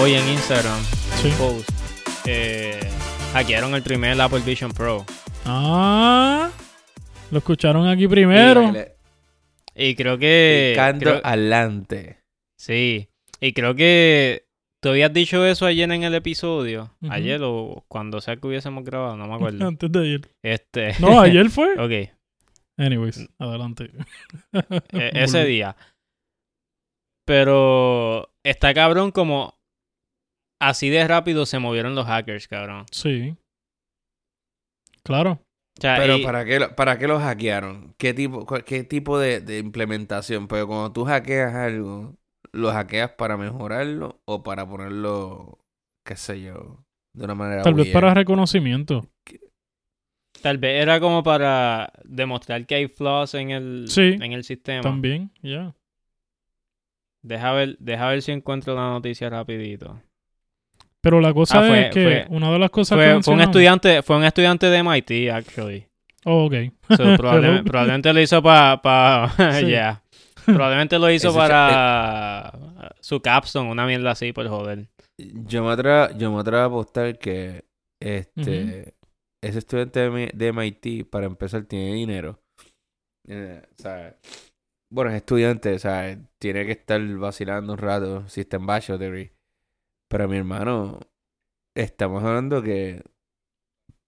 hoy en Instagram, Sí. un post, eh, hackearon el primer Apple Vision Pro. Ah, lo escucharon aquí primero. Y creo que... Picando adelante. Sí, y creo que tú habías dicho eso ayer en el episodio. Ayer o cuando sea que hubiésemos grabado, no me acuerdo. Antes de ayer. este, No, ayer fue. ok, Anyways, adelante. e- ese día. Pero está cabrón como así de rápido se movieron los hackers, cabrón. Sí. Claro. O sea, Pero y- ¿para qué, lo- ¿para qué lo hackearon? ¿Qué tipo, qué tipo de, de implementación? Pero cuando tú hackeas algo, ¿lo hackeas para mejorarlo o para ponerlo, qué sé yo, de una manera Tal vez para reconocimiento. Tal vez era como para demostrar que hay flaws en el, Sí, en el sistema. También, ya. Deja ver, deja ver si encuentro la noticia rapidito. Pero la cosa Ah, fue- es que fue- una de las cosas que Fue, fue un estudiante, fue un estudiante de MIT, actually. Oh, ok. So, probable- probablemente lo hizo para, pa, Sí. yeah. Probablemente lo hizo para su capstone, una mierda así, por joder. Yo me atrevo, yo me atrevo a apostar que este ese estudiante de, mi- de MIT, para empezar, tiene dinero. Eh, bueno, es estudiante, o sea, tiene que estar vacilando un rato si está en bachelor. Pero mi hermano, estamos hablando que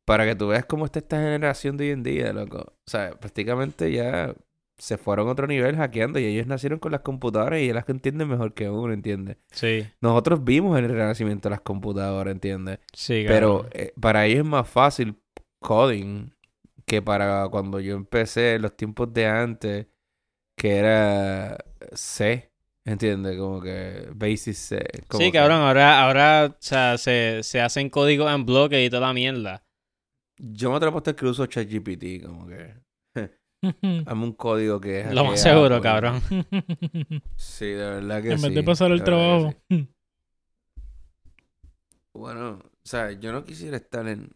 para que tú veas cómo está esta generación de hoy en día, loco. O sea, prácticamente ya se fueron a otro nivel hackeando y ellos nacieron con las computadoras y ellas las entienden mejor que uno, ¿entiendes? Sí, Nosotros vimos el renacimiento de las computadoras, ¿entiendes? sí, Pero eh, para ellos es más fácil coding que para cuando yo empecé los tiempos de antes, que era C, ¿entiendes? Como que Basic C. como Sí, que- cabrón, ahora, ahora o sea, se, se hacen códigos en bloque y toda la mierda. Yo me atrevo a que uso ChatGPT, como que... Hazme un código que es... Lo más seguro, pues. cabrón. Sí, de verdad que en sí. vez de pasar el trabajo. sí. Bueno, o sea, yo no quisiera estar en...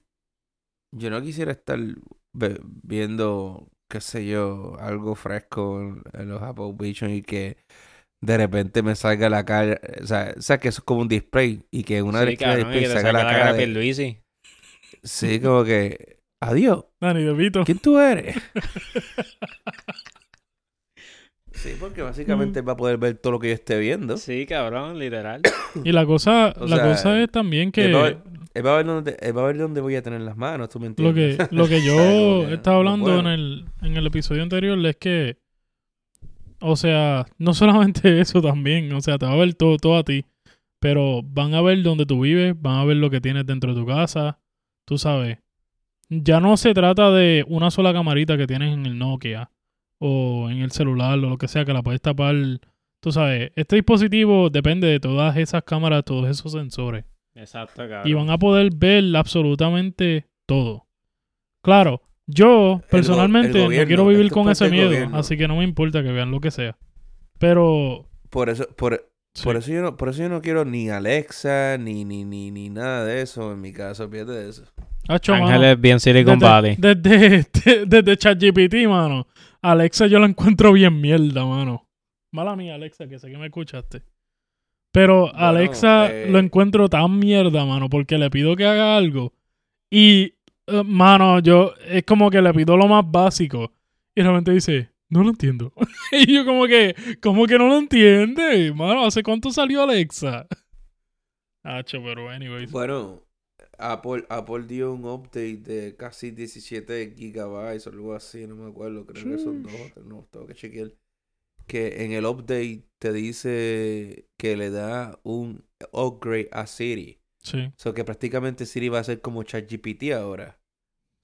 Yo no quisiera estar viendo, qué sé yo, algo fresco en, en los Apple Vision y que de repente me salga la cara... O sea, o sea, que eso es como un display y que una Sí, vez que el cabrón, y display que te salga la cara de... Pierluisi. Sí, como que... Adiós, Dani, Devito. ¿quién tú eres? sí, porque básicamente él va a poder ver todo lo que yo esté viendo. Sí, cabrón, literal. Y la cosa, O la sea, cosa es también que Él va, a ver, él va a ver dónde, él va a ver dónde voy a tener las manos, ¿tú me lo que, entiendes? lo que O sea, yo que estaba hablando en el, en el episodio anterior es que, o sea, no solamente eso también, o sea, te va a ver todo, todo a ti, pero van a ver dónde tú vives, van a ver lo que tienes dentro de tu casa, tú sabes. Ya no se trata de una sola camarita que tienes en el Nokia o en el celular o lo que sea que la puedes tapar. Tú sabes, este dispositivo depende de todas esas cámaras, todos esos sensores. Exacto, cabrón. y van a poder ver absolutamente todo. Claro, yo personalmente no quiero vivir con ese miedo, gobierno. así que no me importa que vean lo que sea. Pero Por eso, por, sí, por eso yo no, por eso yo no quiero ni Alexa, ni, ni, ni, ni nada de eso en mi caso, fíjate de eso. Hacho, mano, Ángel es bien Silicon desde, Valley. Desde, desde, ChatGPT, mano. Alexa yo la encuentro bien mierda, mano. Mala mía, Alexa, que sé que me escuchaste. Pero Bueno, Alexa eh, lo encuentro tan mierda, mano, porque le pido que haga algo. Y, eh, mano, yo es como que le pido lo más básico. Y realmente dice, no lo entiendo. y yo como que, como que no lo entiende? Mano, ¿hace cuánto salió Alexa? Hacho, pero anyways. Bueno, Apple, Apple dio un update de casi 17 gigabytes o algo así, no me acuerdo, creo que son dos, o no, tengo que chequear. Que en el update te dice que le da un upgrade a Siri. Sí. So que prácticamente Siri va a ser como ChatGPT ahora.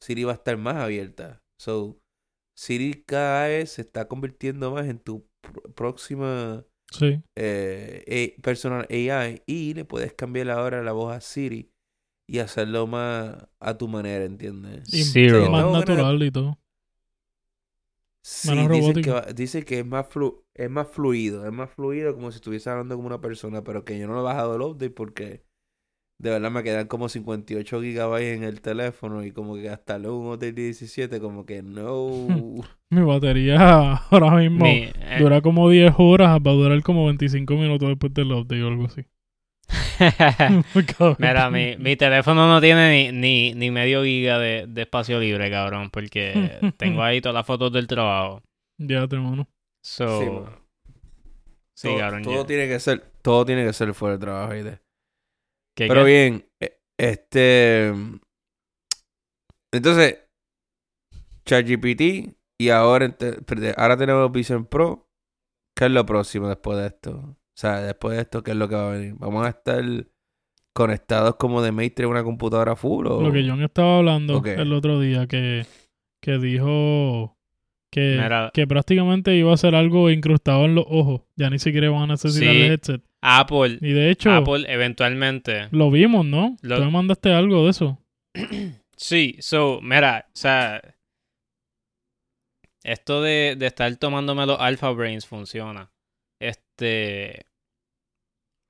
Siri va a estar más abierta. So, Siri cada vez se está convirtiendo más en tu pr- próxima Sí. eh, personal AI y le puedes cambiar ahora la voz a Siri y hacerlo más a tu manera, ¿entiendes? Y Zero. más natural y todo. Sí, menos dicen robótico. que, va- dicen que es más flu es más fluido, es más fluido como si estuviese hablando como una persona, pero que yo no lo he bajado el update porque de verdad me quedan como 58 gigabytes en el teléfono y como que hasta luego un de 17 como que no. Mi batería ahora mismo Mi- eh, dura como 10 horas, va a durar como 25 minutos después del update o algo así. Mira, mi, mi teléfono no tiene ni, ni, ni medio giga de, de espacio libre, cabrón, porque tengo ahí todas las fotos del trabajo. Ya, te mano. So, Sí, sí, mano. todo, cabrón. todo tiene que ser, todo tiene que ser fuera de trabajo. ¿viste? ¿Qué- Pero qué? bien, eh, este. Entonces, ChatGPT y ahora, ahora tenemos Vision Pro. ¿Qué es lo próximo después de esto? O sea, después de esto, ¿qué es lo que va a venir? ¿Vamos a estar conectados como de Matrix a una computadora full? O... Lo que John estaba hablando el otro día, que, que dijo que, Mira. que prácticamente iba a ser algo incrustado en los ojos. Ya ni siquiera van a necesitar Sí. el headset. Apple, Y de hecho, Apple eventualmente. lo vimos, ¿no? Lo- Tú me mandaste algo de eso. Sí, so, mira, o sea, esto de, de estar tomándome los Alpha Brains funciona. Este,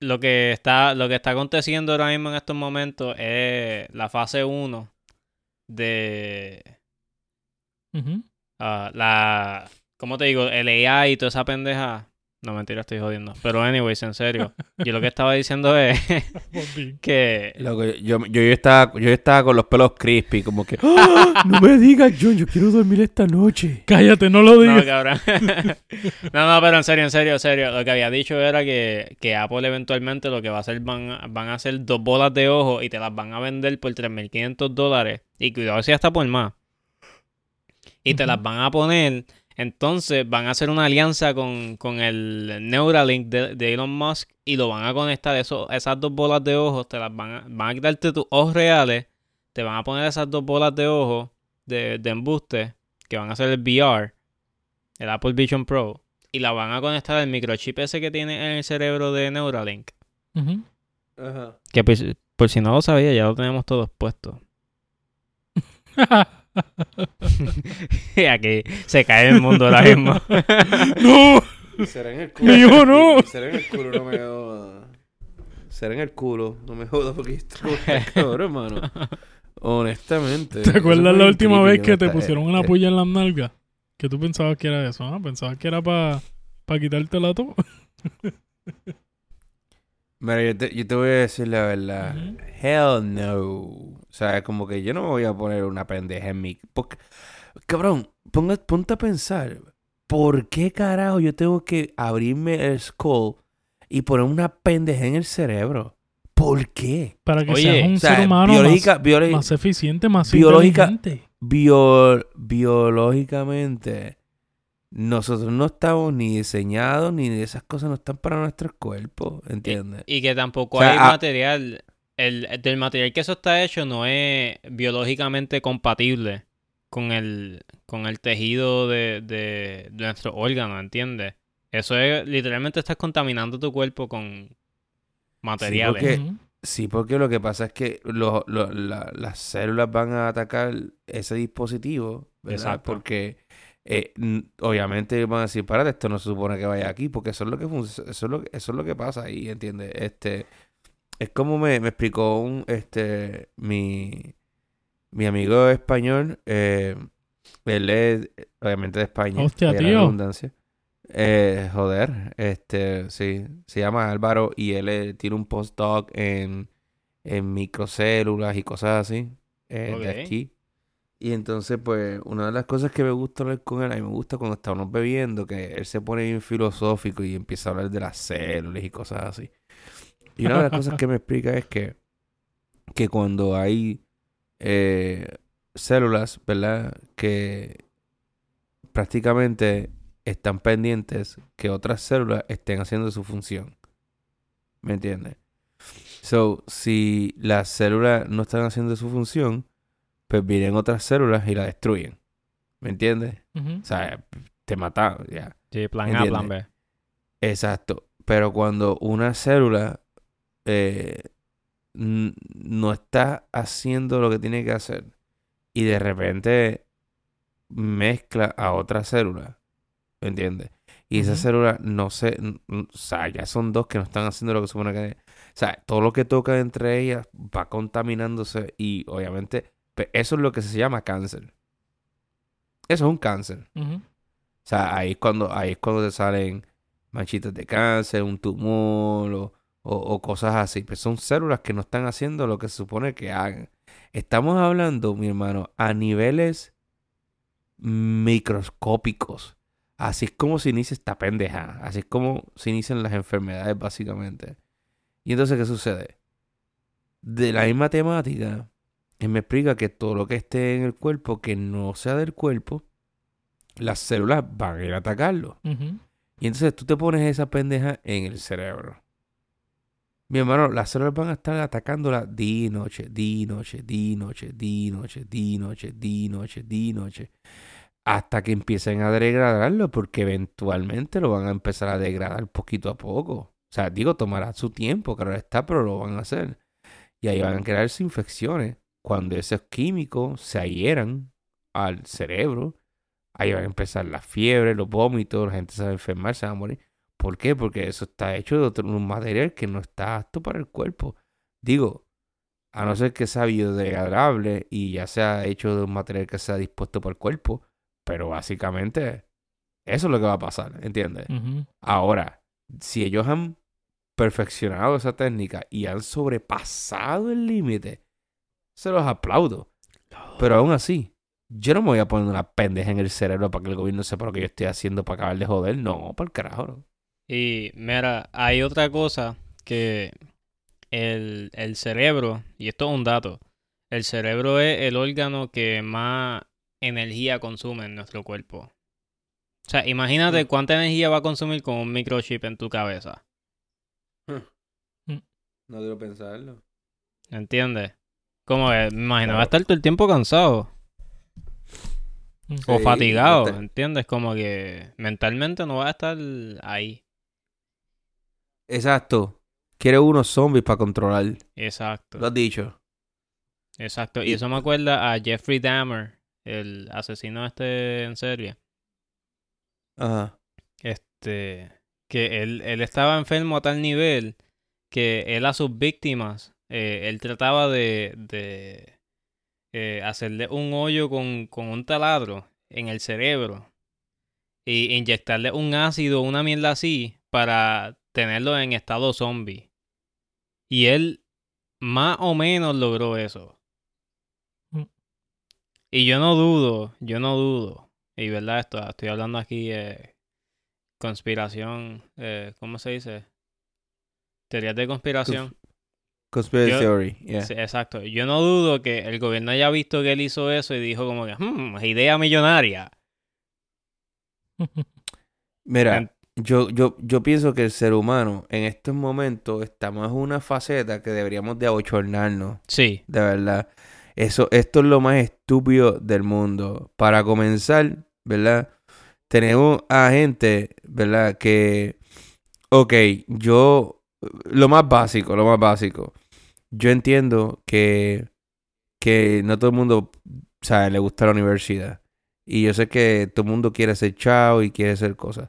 lo que está, lo que está aconteciendo ahora mismo en estos momentos es la fase 1 de ah, la, ¿cómo te digo? El AI y toda esa pendeja. No, mentira, estoy jodiendo. Pero anyways, en serio. Yo lo que estaba diciendo es que Loco, yo, yo, yo estaba, yo estaba con los pelos crispy, como que. ¡Ah! No me digas, John, yo quiero dormir esta noche. Cállate, no lo No, digas. cabrón. no, no, pero en serio, en serio, en serio. Lo que había dicho era que, que Apple eventualmente lo que va a hacer van, a- van a hacer dos bolas de ojo y te las van a vender por 3.500 dólares. Y cuidado si hasta por más. Y te las van a poner. Entonces van a hacer una alianza con, con el Neuralink de, de Elon Musk y lo van a conectar. Eso, esas dos bolas de ojos te las van a, van a quitarte tus ojos reales. Te van a poner esas dos bolas de ojo de, de embuste que van a ser el VR, el Apple Vision Pro, y la van a conectar al microchip ese que tiene en el cerebro de Neuralink. Ajá. Que por, si- por si no lo sabía, ya lo tenemos todos puestos. y aquí se cae el mundo ahora mismo. ¡No! Será en el dijo no. Será en el culo, no me jodas. Será en el culo, no me jodas porque esto está cabrón, hermano. Honestamente. ¿Te acuerdas la última vez que te pusieron una eh, puya en las nalgas? Que tú pensabas que era eso, ¿ah? Pensabas que era para quitarte la to. Mira, yo te, yo te voy a decir la verdad. Hell no. O sea, es como que yo no me voy a poner una pendeja en mi... Porque, cabrón, ponga, ponte a pensar. ¿Por qué carajo yo tengo que abrirme el skull y poner una pendeja en el cerebro? ¿Por qué? Para que Oye, seas un O sea, ser humano biológica, más, biolo- más eficiente, más biológica- inteligente. bio- biológicamente, nosotros no estamos ni diseñados ni esas cosas no están para nuestros cuerpos, ¿entiendes? y que tampoco O sea, hay material. El, del material que eso está hecho no es biológicamente compatible con el, con el tejido de, de, de nuestro órgano, ¿entiendes? Eso es, literalmente estás contaminando tu cuerpo con materiales. porque- Ujú. Sí, porque lo que pasa es que lo- lo- la- las células van a atacar ese dispositivo, ¿verdad? Exacto. Porque eh, obviamente van a decir, párate, esto no se supone que vaya aquí, porque eso es lo que eso es lo, eso es lo que pasa ahí, ¿entiendes? Este, es como me, me explicó un, este, mi, mi amigo español, eh, él es obviamente de España, Hostia, tío. redundancia. Eh, joder, este, sí, se llama Álvaro y él eh, tiene un postdoc en, en microcélulas y cosas así, eh, de aquí. Y entonces, pues, una de las cosas que me gusta hablar con él, a mí me gusta cuando estamos bebiendo, que él se pone bien filosófico y empieza a hablar de las células y cosas así. Y una de las cosas que me explica es que, que cuando hay eh, células, ¿verdad? Que prácticamente están pendientes que otras células estén haciendo su función. ¿Me entiendes? So, si las células no están haciendo su función, pues vienen otras células y la destruyen. ¿Me entiendes? O sea, te matan, ya. Sí, plan A, plan B. Exacto. Pero cuando una célula eh, no está haciendo lo que tiene que hacer y de repente mezcla a otra célula, ¿me entiendes? Y esa Ujú. célula no se... O sea, ya son dos que no están haciendo lo que supone que... O sea, todo lo que toca entre ellas va contaminándose y obviamente eso es lo que se llama cáncer. Eso es un cáncer. O sea, ahí es cuando, ahí es cuando te salen manchitas de cáncer, un tumor o, o, o cosas así. Pues son células que no están haciendo lo que se supone que hagan. Estamos hablando, mi hermano, a niveles microscópicos. Así es como se inicia esta pendeja. Así es como se inician las enfermedades, básicamente. Y entonces, ¿qué sucede? De la misma temática, él me explica que todo lo que esté en el cuerpo, que no sea del cuerpo, las células van a ir a atacarlo. Y entonces tú te pones esa pendeja en el cerebro. Mi hermano, las células van a estar atacándola y noche, y noche, y noche, y noche, y noche, y noche, y noche. Hasta que empiecen a degradarlo, porque eventualmente lo van a empezar a degradar poquito a poco. O sea, digo, tomará su tiempo, claro está, pero lo van a hacer. Y ahí van a crearse infecciones. Cuando esos químicos se adhieran al cerebro, ahí van a empezar la fiebre, los vómitos, la gente se va a enfermar, se va a morir. ¿Por qué? Porque eso está hecho de otro, un material que no está apto para el cuerpo. Digo, a no ser que sea biodegradable y ya sea hecho de un material que sea dispuesto para el cuerpo, pero básicamente eso es lo que va a pasar, ¿entiendes? Ahora, si ellos han perfeccionado esa técnica y han sobrepasado el límite, se los aplaudo. Pero aún así, yo no me voy a poner una pendeja en el cerebro para que el gobierno sepa lo que yo estoy haciendo para acabar de joder. No, por carajo. no. Y mira, hay otra cosa que el, el cerebro, y esto es un dato, el cerebro es el órgano que más energía consume en nuestro cuerpo. O sea, imagínate Mm. cuánta energía va a consumir con un microchip en tu cabeza. No debo pensarlo. ¿Entiendes? Como que, me imagino, va a estar todo el tiempo cansado o Sí, fatigado, este- ¿entiendes? Como que mentalmente no va a estar ahí. Exacto. Quiere unos zombies para controlar. Exacto. Lo has dicho. Exacto. Y eso me acuerda a Jeffrey Dahmer, el asesino este en serie. Ajá. Este, que él, él estaba enfermo a tal nivel que él a sus víctimas, eh, él trataba de, de eh, hacerle un hoyo con, con un taladro en el cerebro y inyectarle un ácido, una mierda así, para tenerlo en estado zombie. Y él más o menos logró eso. Mm. Y yo no dudo, yo no dudo. Y verdad, esto, estoy hablando aquí de conspiración, eh, ¿cómo se dice? Teorías de conspiración. Conspiracy Yo- theory. Yeah. Exacto. Yo no dudo que el gobierno haya visto que él hizo eso y dijo como que, hmm, idea millonaria. Mira, yo, yo, yo pienso que el ser humano en estos momentos estamos en una faceta que deberíamos de abochornarnos. Sí, De verdad. Eso, esto es lo más estúpido del mundo. Para comenzar, ¿verdad? Tenemos a gente, ¿verdad? Que, ok, yo, lo más básico, lo más básico. Yo entiendo que, que no todo el mundo, ¿sabes? Le gusta la universidad. Y yo sé que todo el mundo quiere ser chao y quiere hacer cosas.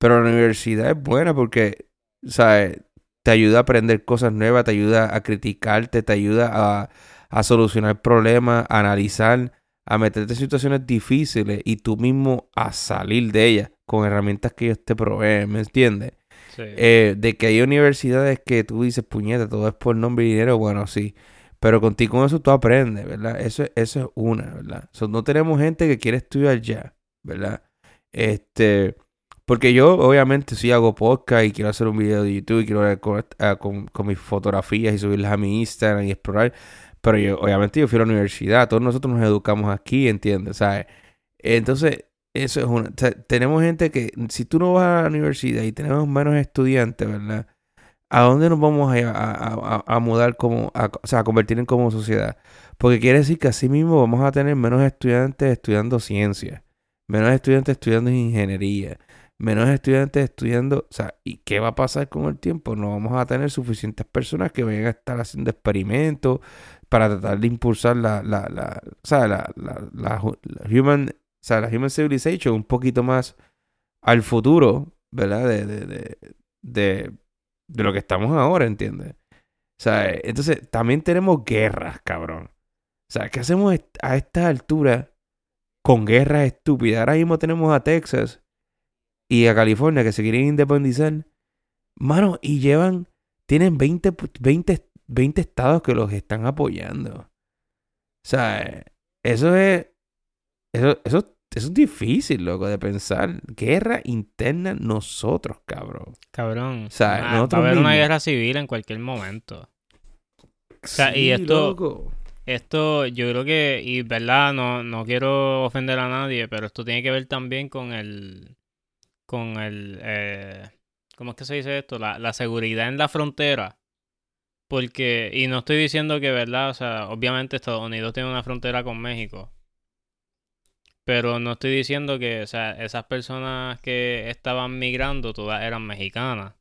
Pero la universidad es buena porque, ¿sabes? Te ayuda a aprender cosas nuevas, te ayuda a criticarte, te ayuda a, a solucionar problemas, a analizar, a meterte en situaciones difíciles y tú mismo a salir de ellas con herramientas que ellos te proveen, ¿me entiendes? sí. Eh, de que hay universidades que tú dices, puñeta, todo es por nombre y dinero, bueno, sí. Pero contigo con eso tú aprendes, ¿verdad? Eso, eso es una, ¿verdad? So, no tenemos gente que quiere estudiar ya, ¿verdad? Este, porque yo obviamente sí hago podcast y quiero hacer un video de YouTube y quiero con, ah, con, con mis fotografías y subirlas a mi Instagram y explorar. Pero yo, obviamente yo fui a la universidad, todos nosotros nos educamos aquí, ¿entiendes? ¿Sabes? Entonces, eso es una... tenemos gente que, si tú no vas a la universidad y tenemos menos estudiantes, ¿verdad? ¿A dónde nos vamos a, a, a- a mudar como, o sea, a convertir en como sociedad? Porque quiere decir que así mismo vamos a tener menos estudiantes estudiando ciencia, menos estudiantes estudiando ingeniería, menos estudiantes estudiando, o sea, ¿y qué va a pasar con el tiempo? No vamos a tener suficientes personas que vayan a estar haciendo experimentos para tratar de impulsar la, la, la, o sea, la, la, la hu- la human, o sea, la human civilization un poquito más al futuro, ¿verdad? De, de, de, de, lo que estamos ahora, ¿entiendes? O sea, entonces también tenemos guerras, cabrón. O sea, ¿qué hacemos a esta altura con guerras estúpidas? Ahora mismo tenemos a Texas y a California que se quieren independizar. Mano, y llevan tienen 20, 20, 20 estados que los están apoyando. O sea, eso es. Eso, eso, eso es difícil, loco, de pensar. Guerra interna nosotros, cabrón. Cabrón. O sea, Ah, va a nosotros haber una guerra civil en cualquier momento. sea, y esto- loco. Esto, yo creo que, y verdad, no, no quiero ofender a nadie, pero esto tiene que ver también con el, con el, eh, ¿cómo es que se dice esto? La, la seguridad en la frontera. Porque, y no estoy diciendo que, verdad, o sea, obviamente Estados Unidos tiene una frontera con México. Pero no estoy diciendo que, o sea, esas personas que estaban migrando todas eran mexicanas.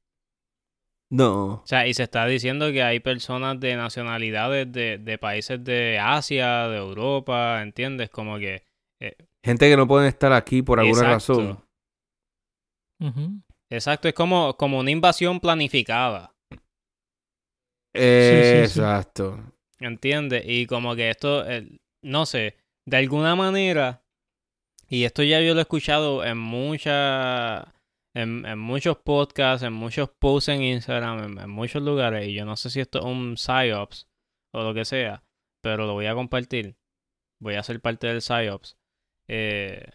No. O sea, y se está diciendo que hay personas de nacionalidades de, de países de Asia, de Europa, ¿entiendes? Como que... Gente que no pueden estar aquí por alguna Exacto. razón. Exacto, es como, como una invasión planificada, Eh, sí, sí. Exacto. ¿entiendes? Y como que esto, eh, no sé, de alguna manera, y esto ya yo lo he escuchado en muchas... En, en muchos podcasts, en muchos posts en Instagram, en, en muchos lugares, y yo no sé si esto es un PsyOps o lo que sea, pero lo voy a compartir. Voy a ser parte del PsyOps. Eh,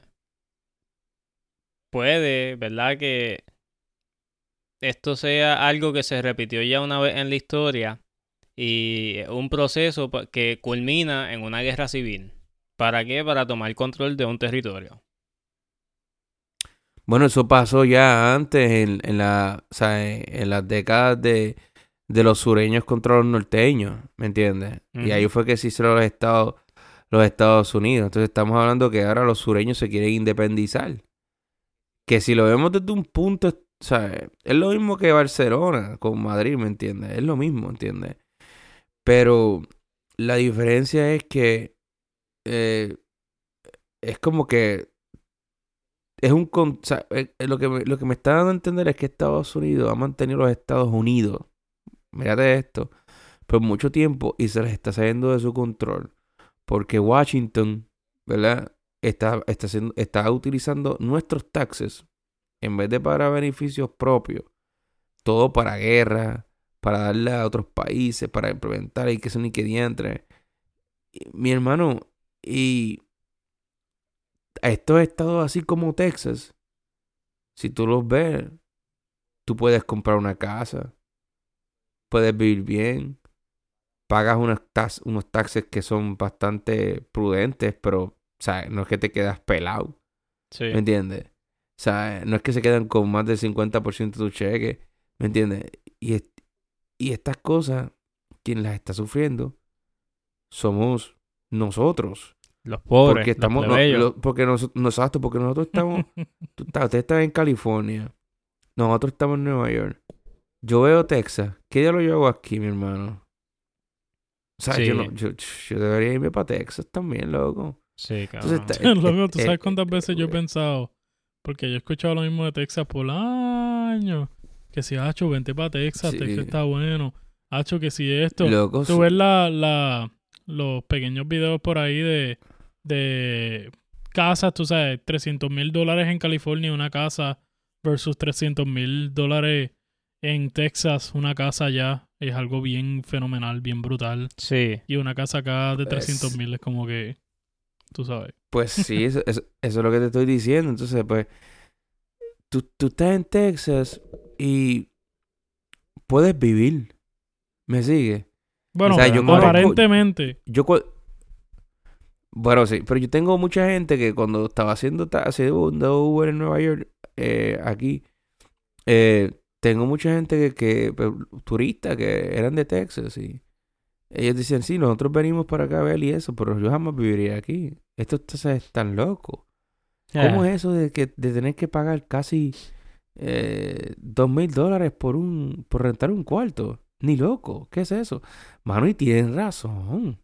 puede, ¿verdad? Que esto sea algo que se repitió ya una vez en la historia y un proceso que culmina en una guerra civil. ¿Para qué? Para tomar control de un territorio. Bueno, eso pasó ya antes en, en la, o sea, en, en las décadas de, de los sureños contra los norteños, ¿me entiendes? Y ahí fue que se hicieron los Estados, los Estados Unidos. Entonces estamos hablando que ahora los sureños se quieren independizar. Que si lo vemos desde un punto, o es lo mismo que Barcelona con Madrid, ¿me entiendes? Es lo mismo, ¿entiendes? Pero la diferencia es que eh, es como que es un o lo que me, lo que me está dando a entender es que Estados Unidos ha mantenido a los Estados Unidos mírate esto por mucho tiempo y se les está saliendo de su control porque Washington verdad está está está utilizando nuestros taxes en vez de para beneficios propios. Todo para guerra para darle a otros países para implementar y que son ni que diantre. Mi hermano y estos estados así como Texas, si tú los ves, tú puedes comprar una casa, puedes vivir bien, pagas unos, tax- unos taxes que son bastante prudentes, pero, sea, no es que te quedas pelado, Sí. ¿me entiendes? O sea, no es que se quedan con más del 50% de tu cheque, ¿me entiendes? Y, y estas cosas, quien las está sufriendo, somos nosotros. Los pobres, Porque estamos, los no, plebeyos. lo- porque nosotros, porque nosotros estamos, tú ustedes están en California, nosotros estamos en Nueva York. Yo veo Texas, ¿qué día lo yo hago aquí, mi hermano? O sea, yo, Sí. no, yo, yo debería irme para Texas también, loco. Sí, Entonces, cabrón. está- Loco, ¿tú sabes cuántas veces yo he eh, pensado? Porque yo he escuchado lo mismo de Texas por años. Que si, Hacho, vente para Texas, Sí. Texas está bueno. Hacho, que si esto. Loco, Tú ves la, la, los pequeños videos por ahí de, de casas, tú sabes, 300 mil dólares en California una casa versus 300 mil dólares en Texas una casa allá. Es algo bien fenomenal, bien brutal. Sí. Y una casa acá de Pues- 300 mil es como que, tú sabes. Pues sí, eso, eso, eso es lo que te estoy diciendo. Entonces, pues, tú, tú estás en Texas y puedes vivir. ¿Me sigue? Bueno, O sea, yo aparentemente. Yo Bueno, sí, pero yo tengo mucha gente que cuando estaba haciendo haciendo Uber en Nueva York, eh, aquí, eh, tengo mucha gente que, que pues, turistas que eran de Texas y ellos dicen, sí, nosotros venimos para acá a ver y eso, pero yo jamás viviría aquí. Estos Texas están locos. ¿Cómo Eh, es eso de que de tener que pagar casi eh, dos mil dólares por un por rentar un cuarto? Ni loco, ¿qué es eso? Mano, y tienen razón.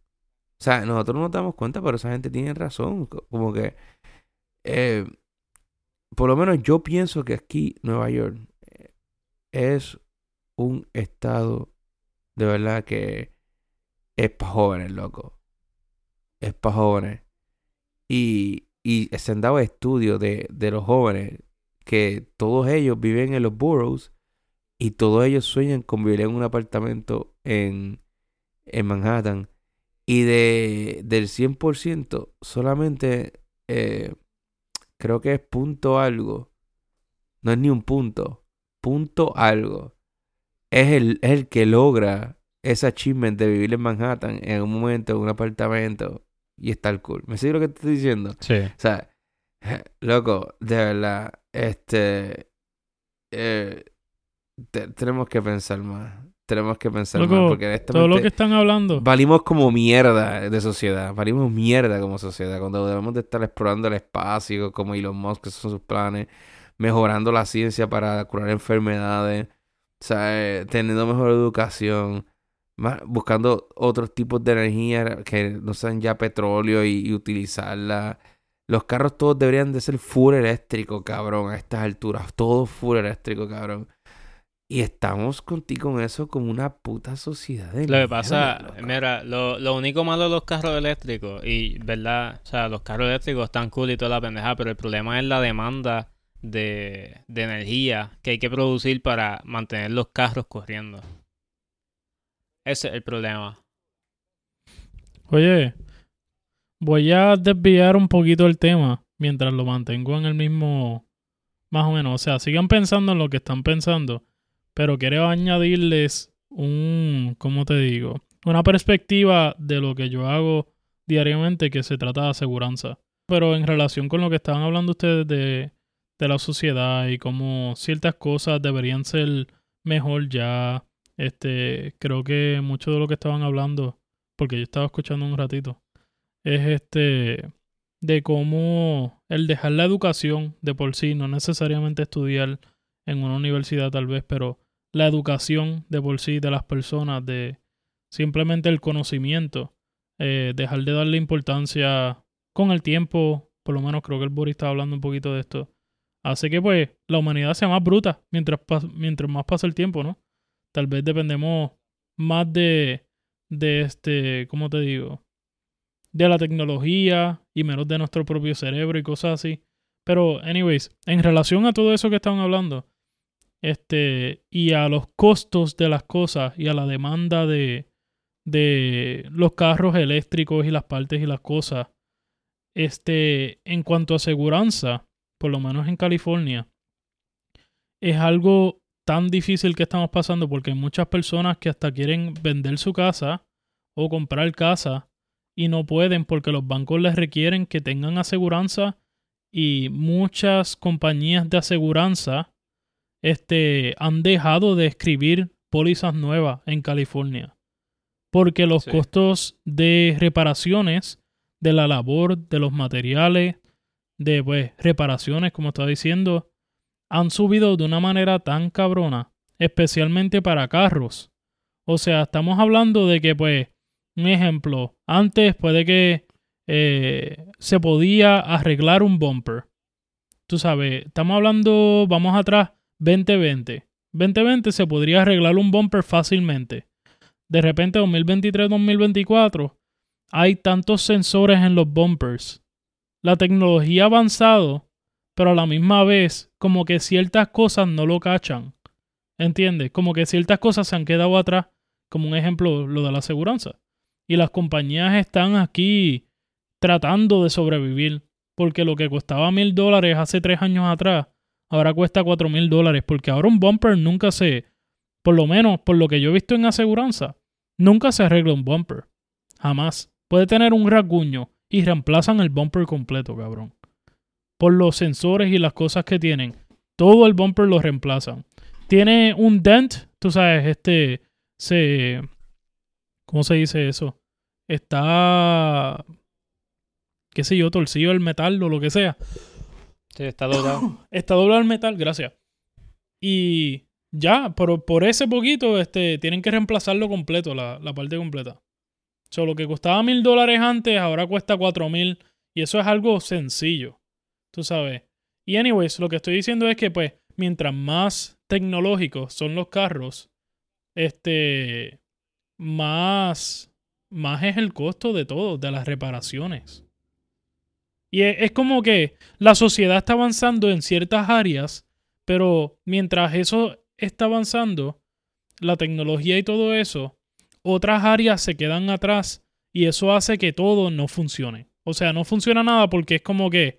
O sea, nosotros no nos damos cuenta, pero esa gente tiene razón. Co- Como que, eh, por lo menos yo pienso que aquí, Nueva York, eh, es un estado de verdad que es para jóvenes, loco. Es para jóvenes. Y, y se han dado estudios de, de los jóvenes que todos ellos viven en los boroughs Y todos ellos sueñan con vivir en un apartamento en, en Manhattan. Y de, del 100%, solamente eh, creo que es punto algo. No es ni un punto. Punto algo. Es el, es el que logra ese achievement de vivir en Manhattan en un momento, en un apartamento y estar cool. ¿Me sigue lo que te estoy diciendo? Sí. O sea, loco, de verdad, este. eh, te- tenemos que pensar más. Tenemos que pensar Loco, más. Porque honestamente, Todo lo que están hablando. valimos como mierda de sociedad. Valimos mierda como sociedad. Cuando debemos de estar explorando el espacio, como Elon Musk, que son sus planes, mejorando la ciencia para curar enfermedades, o sea, eh, teniendo mejor educación, más, buscando otros tipos de energía que no sean ya petróleo y, y utilizarla. Los carros todos deberían de ser full eléctrico, cabrón, a estas alturas. Todos full eléctrico, cabrón. Y estamos contigo con eso como una puta sociedad de Lo que pasa, mira, lo, lo único malo de los carros eléctricos, y verdad, o sea, los carros eléctricos están cool y toda la pendeja, pero el problema es la demanda de, de energía que hay que producir para mantener los carros corriendo. Ese es el problema. Oye, voy a desviar un poquito el tema mientras lo mantengo en el mismo, más o menos. O sea, sigan pensando en lo que están pensando, pero quiero añadirles un, ¿cómo te digo? Una perspectiva de lo que yo hago diariamente que se trata de aseguranza. Pero en relación con lo que estaban hablando ustedes de, de la sociedad y cómo ciertas cosas deberían ser mejor ya, este, creo que mucho de lo que estaban hablando porque yo estaba escuchando un ratito, es este de cómo el dejar la educación de por sí, no necesariamente estudiar en una universidad tal vez, pero la educación de por sí de las personas, de simplemente el conocimiento, eh, dejar de darle importancia con el tiempo, por lo menos creo que el Boris estaba hablando un poquito de esto, hace que pues la humanidad sea más bruta mientras, mientras más pasa el tiempo, ¿no? Tal vez dependemos más de de este, ¿cómo te digo? De la tecnología y menos de nuestro propio cerebro y cosas así. Pero, anyways, en relación a todo eso que estaban hablando, este, y a los costos de las cosas y a la demanda de, de los carros eléctricos y las partes y las cosas, este, en cuanto a aseguranza, por lo menos en California, es algo tan difícil que estamos pasando porque hay muchas personas que hasta quieren vender su casa o comprar casa y no pueden porque los bancos les requieren que tengan aseguranza y muchas compañías de aseguranza este, han dejado de escribir pólizas nuevas en California porque los Sí. costos de reparaciones de la labor, de los materiales, de pues reparaciones, como estaba diciendo, han subido de una manera tan cabrona, especialmente para carros. O sea, estamos hablando de que, pues, un ejemplo, antes puede que eh, se podía arreglar un bumper. Tú sabes, estamos hablando, vamos atrás, 2020. 2020 se podría arreglar un bumper fácilmente. De repente, 2023-2024, hay tantos sensores en los bumpers. La tecnología ha avanzado, pero a la misma vez, como que ciertas cosas no lo cachan. ¿Entiendes? Como que ciertas cosas se han quedado atrás, como un ejemplo, lo de la aseguranza. Y las compañías están aquí tratando de sobrevivir, porque lo que costaba mil dólares hace tres años atrás, ahora cuesta cuatro mil dólares, porque ahora un bumper nunca se, por lo menos por lo que yo he visto en aseguranza, nunca se arregla un bumper. Jamás. Puede tener un rasguño y reemplazan el bumper completo, cabrón. Por los sensores y las cosas que tienen. Todo el bumper lo reemplazan. Tiene un dent, tú sabes, este se ¿cómo se dice eso? Está qué sé yo, torcido el metal o lo que sea. Sí, está doblado. Está doblado el metal, gracias. Y ya, por, por ese poquito, este, tienen que reemplazarlo completo, la, la parte completa. So, lo que costaba mil dólares antes, ahora cuesta cuatro mil. Y eso es algo sencillo. Tú sabes. Y anyways, lo que estoy diciendo es que, pues, mientras más tecnológicos son los carros, este, más, más es el costo de todo, de las reparaciones. Y es, es como que la sociedad está avanzando en ciertas áreas, pero mientras eso está avanzando, la tecnología y todo eso, otras áreas se quedan atrás y eso hace que todo no funcione. O sea, no funciona nada porque es como que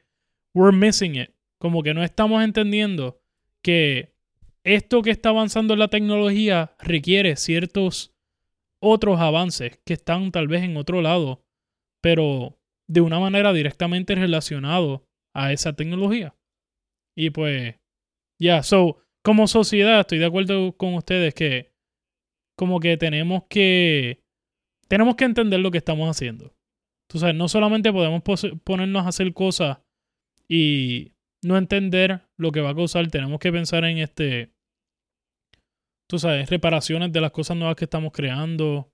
we're missing it. Como que no estamos entendiendo que esto que está avanzando en la tecnología requiere ciertos otros avances que están tal vez en otro lado, pero de una manera directamente relacionado a esa tecnología. Y pues, ya, so, como sociedad estoy de acuerdo con ustedes que como que tenemos que tenemos que entender lo que estamos haciendo. Sabes, no solamente podemos ponernos a hacer cosas y no entender lo que va a causar, tenemos que pensar en este tú sabes, reparaciones de las cosas nuevas que estamos creando.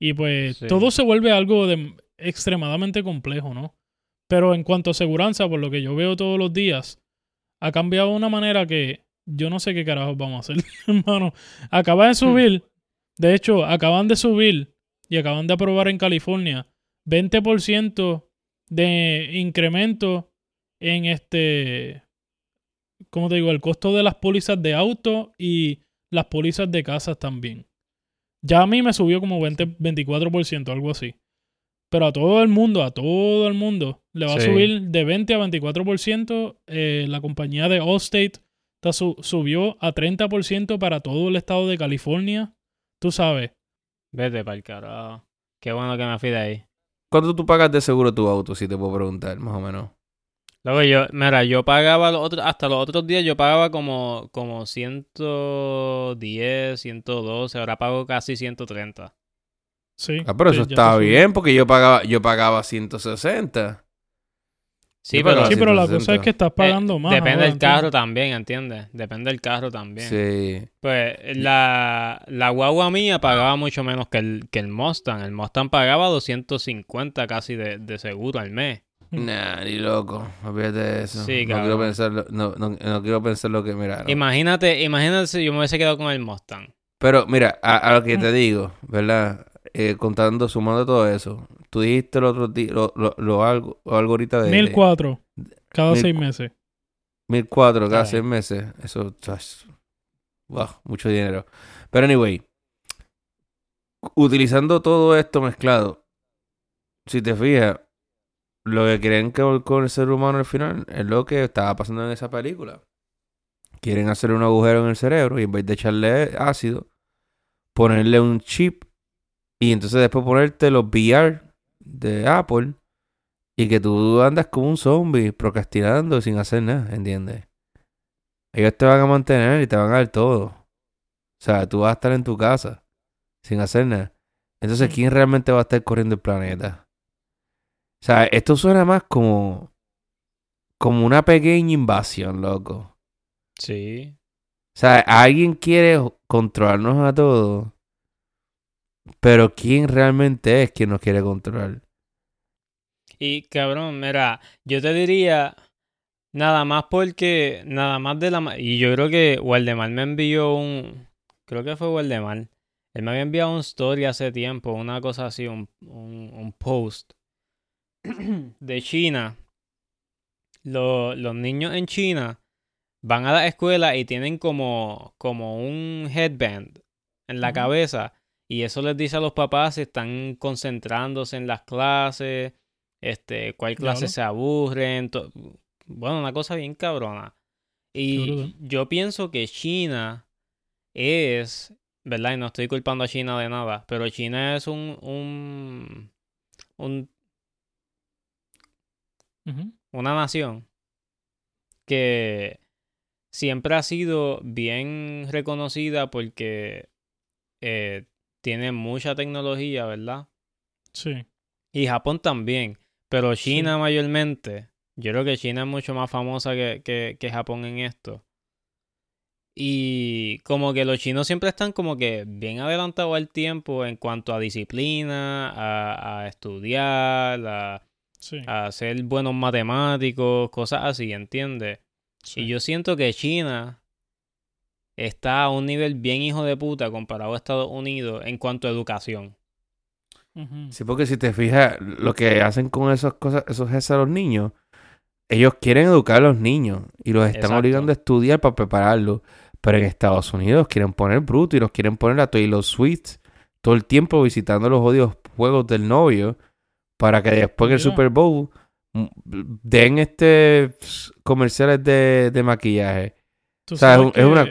Y pues todo se vuelve algo de extremadamente complejo, ¿no? Pero en cuanto a seguridad, por lo que yo veo todos los días, ha cambiado de una manera que yo no sé qué carajos vamos a hacer, hermano. Acaba de hmm. subir, de hecho, acaban de subir y acaban de aprobar en California 20% de incremento en este, ¿cómo te digo? El costo de las pólizas de auto y las pólizas de casas también. Ya a mí me subió como 20, 24%, algo así. Pero a todo el mundo, a todo el mundo, le va a subir de 20 a 24%. Eh, la compañía de Allstate subió a 30% para todo el estado de California. Tú sabes. Vete para el carajo. Qué bueno que me fui de ahí. ¿Cuánto tú pagas de seguro tu auto, si te puedo preguntar, más o menos? Luego yo, mira, yo pagaba los otros, hasta los otros días yo pagaba como, como 110, 112, ahora pago casi 130. Sí. Ah, pero eso está bien porque yo pagaba, yo pagaba 160. Sí, pero, sí, pero la cosa es que estás pagando eh, más. Depende del carro también, ¿entiendes? Depende del carro también. Sí. Pues la, la guagua mía pagaba mucho menos que el, que el Mustang. El Mustang pagaba 250 casi de, de seguro al mes. Nah, ni loco. Olvídate de eso. no quiero pensar, no, no, no, quiero pensar lo que, mira. Imagínate, imagínate si yo me hubiese quedado con el Mustang. Pero mira, a, lo que te digo, ¿verdad? Eh, contando, sumando todo eso. Tú dijiste el otro día, lo, lo, algo, algo ahorita de... 1004 cada seis meses. 1004 cada seis meses. Eso, wow, mucho dinero. Pero anyway, utilizando todo esto mezclado, si te fijas, lo que creen que con el ser humano al final es lo que estaba pasando en esa película. Quieren hacer un agujero en el cerebro y en vez de echarle ácido, ponerle un chip y entonces después ponerte los VR de Apple y que tú andas como un zombie procrastinando sin hacer nada, ¿entiendes? Ellos te van a mantener y te van a dar todo. O sea, tú vas a estar en tu casa sin hacer nada. Entonces, ¿quién realmente va a estar corriendo el planeta? O sea, esto suena más como. como una pequeña invasión, loco. Sí. O sea, alguien quiere controlarnos a todos. Pero ¿quién realmente es quien nos quiere controlar? Y cabrón, mira, yo te diría. Nada más porque. Nada más de la. Y yo creo que Waldemar me envió un. Creo que fue Waldemar. Él me había enviado un story hace tiempo, una cosa así, un, un, un post de China, los niños en China van a la escuela y tienen como, como un headband en la cabeza y eso les dice a los papás si están concentrándose en las clases, este, cuál clase se aburren, bueno, una cosa bien cabrona. Y yo pienso que China es, ¿verdad? Y no estoy culpando a China de nada, pero China es un, un, un una nación que siempre ha sido bien reconocida porque eh, tiene mucha tecnología, ¿verdad? Sí. Y Japón también, pero China mayormente. Yo creo que China es mucho más famosa que, que, Japón en esto. Y como que los chinos siempre están como que bien adelantados al tiempo en cuanto a disciplina, a, a estudiar, a, a ser buenos matemáticos, cosas así, ¿entiendes? Y yo siento que China está a un nivel bien hijo de puta comparado a Estados Unidos en cuanto a educación. Sí, porque si te fijas, lo que hacen con esas cosas, esos gestos a los niños, ellos quieren educar a los niños y los están obligando a estudiar para prepararlos. Pero en Estados Unidos quieren poner bruto y nos quieren poner a Taylor Swift todo el tiempo visitando los odios juegos del novio para que después del. Super Bowl mm, den este comerciales de, de maquillaje. O sea, es, una,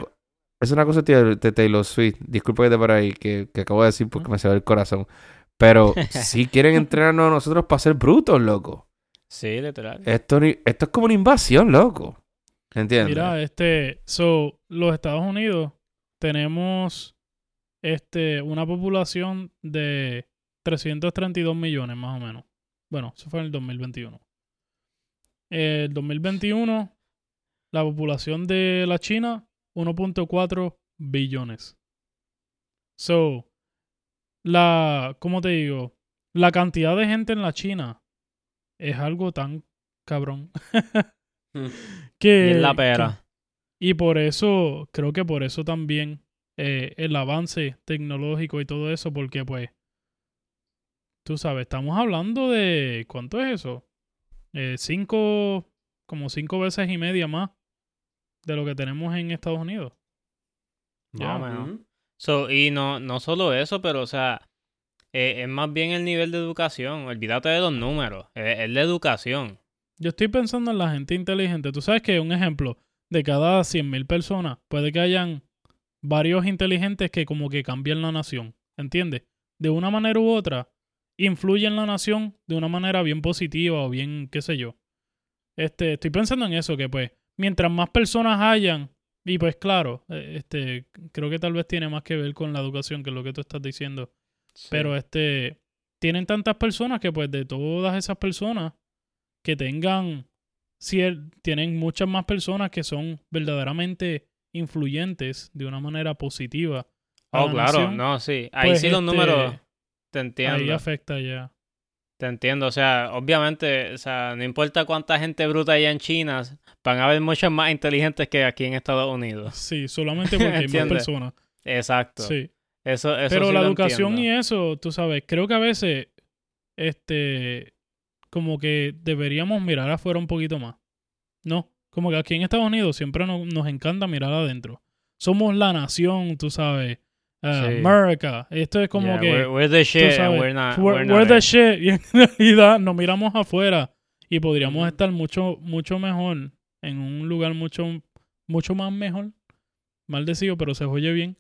es una cosa tío, de Taylor Swift. Disculpa que te por ahí, que, que acabo de decir porque me se ve el corazón. Pero si quieren entrenarnos a nosotros para ser brutos, loco. Sí, literal. Esto, esto es como una invasión, loco. ¿Entiendes? Mira, este, so, los Estados Unidos tenemos este una población de 332 millones más o menos. Bueno, eso fue en el 2021. El 2021 la población de la China 1.4 billones. So, la, ¿cómo te digo? La cantidad de gente en la China es algo tan cabrón Mm. que Y en la que- pera. y por eso, creo que por eso también eh, el avance tecnológico y todo eso, porque pues, tú sabes, estamos hablando de, ¿cuánto es eso? Eh, cinco, como cinco veces y media más de lo que tenemos en Estados Unidos. Ya. So, y no, no solo eso, pero o sea, eh, es más bien el nivel de educación. Olvídate de los números. Es, es la educación. Yo estoy pensando en la gente inteligente. Tú sabes que un ejemplo, de cada 100.000 personas, puede que hayan varios inteligentes que como que cambian la nación. ¿Entiendes? De una manera u otra, influyen en la nación de una manera bien positiva o bien, qué sé yo. Este, estoy pensando en eso, que pues, mientras más personas hayan, y pues claro, eh, este, creo que tal vez tiene más que ver con la educación, que es lo que tú estás diciendo. Pero este tienen tantas personas que pues de todas esas personas que tengan cier- tienen muchas más personas que son verdaderamente influyentes de una manera positiva. Oh, la claro, nación, no, sí. Ahí pues, sí los este, números te Ahí entiendo. afecta ya. Te entiendo. O sea, obviamente, o sea, no importa cuánta gente bruta hay en China, van a haber muchas más inteligentes que aquí en Estados Unidos. Sí, solamente porque hay más personas. Exacto. Sí. Eso, eso Pero sí la educación entiendo. y eso, tú sabes, creo que a veces, este, como que deberíamos mirar afuera un poquito más. No, como que aquí en Estados Unidos siempre no- nos encanta mirar adentro. Somos la nación, tú sabes. Uh, Sí. America. Esto es como Yeah, que we're, we're the tú shit sabes, we're not, we're, we're not we're the it. shit. Y en realidad nos miramos afuera y podríamos Ujú. estar mucho, mucho mejor en un lugar mucho, mucho más mejor. Maldecido, pero se oye bien.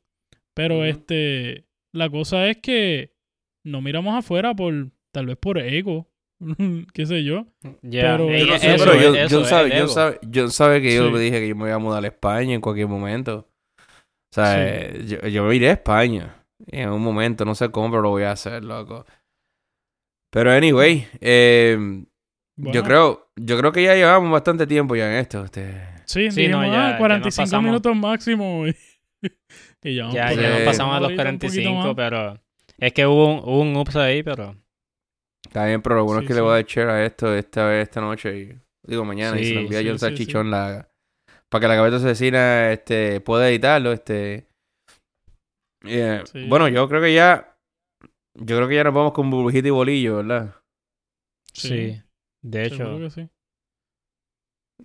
Pero Ujú. este, la cosa es que no miramos afuera por, tal vez por ego, qué sé yo. Yeah, Pero- Yo John, sabe, que yo Sí. me dije que yo me iba a mudar a España en cualquier momento. O sea, Sí. eh, yo, yo me iré a España en un momento, no sé cómo, pero lo voy a hacer, loco. Pero anyway, eh, yo creo, yo creo que ya llevamos bastante tiempo ya en esto. Este. Sí, Sí, no, ya- ah, ya 45 nos pasamos. minutos máximo. Y, y ya, Ya, vamos ya nos pasamos a los ahorita un poquito 45, más. pero es que hubo un, hubo un ups ahí, pero Está bien, pero lo bueno Sí, es que le voy a dar share a esto esta vez, esta noche y digo mañana y se lo Sí, envía a sí, John sí, Salchichón la para que la cabeza asesina este pueda editarlo, este Yeah. Sí. Bueno, yo creo que ya yo creo que ya nos vamos con burbujita y bolillo, ¿verdad? sí. De Seguro hecho, que sí.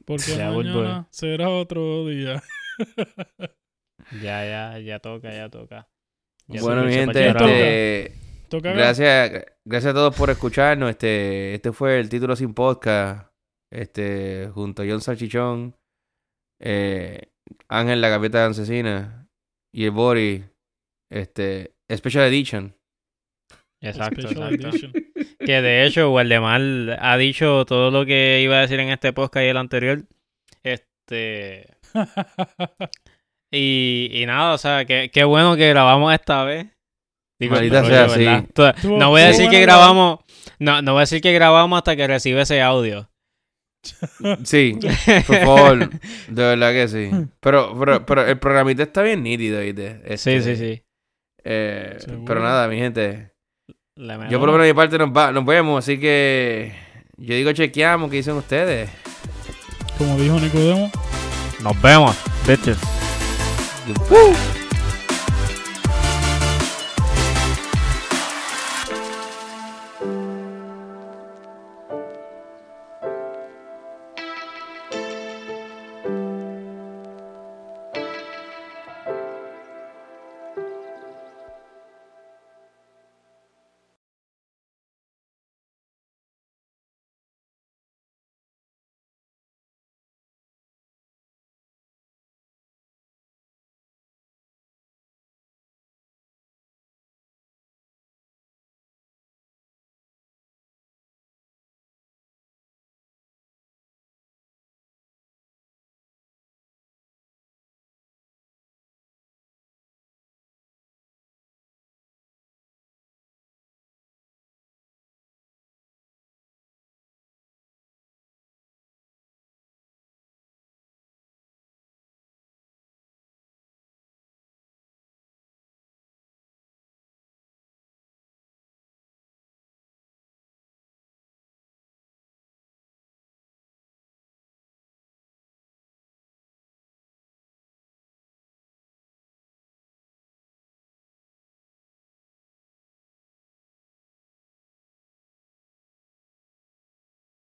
Porque Ya, mañana será otro día. ya, ya, ya toca, ya toca. Ya bueno, mi gente, este Toca gracias gracias a todos por escucharnos. Este este fue el título sin podcast este junto a John Salchichón eh, Ángel la capeta asesina y el Bori este Special Edition. Exacto, Special exacto. edition. Que de hecho, Waldemar ha dicho todo lo que iba a decir en este podcast y el anterior. Este. Y, y nada, o sea, que, qué bueno que grabamos esta vez. Maldita pero sea, yo, sí. ¿verdad? Tú- Estuvo- no voy a decir que grabamos. No, no voy a decir que grabamos hasta que reciba ese audio. Sí, por favor, de verdad que sí. Pero, pero, pero el programita está bien nítido, ¿viste? Sí, Este, sí, sí. eh, pero nada, mi gente. Yo por lo menos de mi parte nos, va, nos vemos, así que yo digo chequeamos qué dicen ustedes. Como dijo Nicodemo. Nos vemos, bitches. Woo.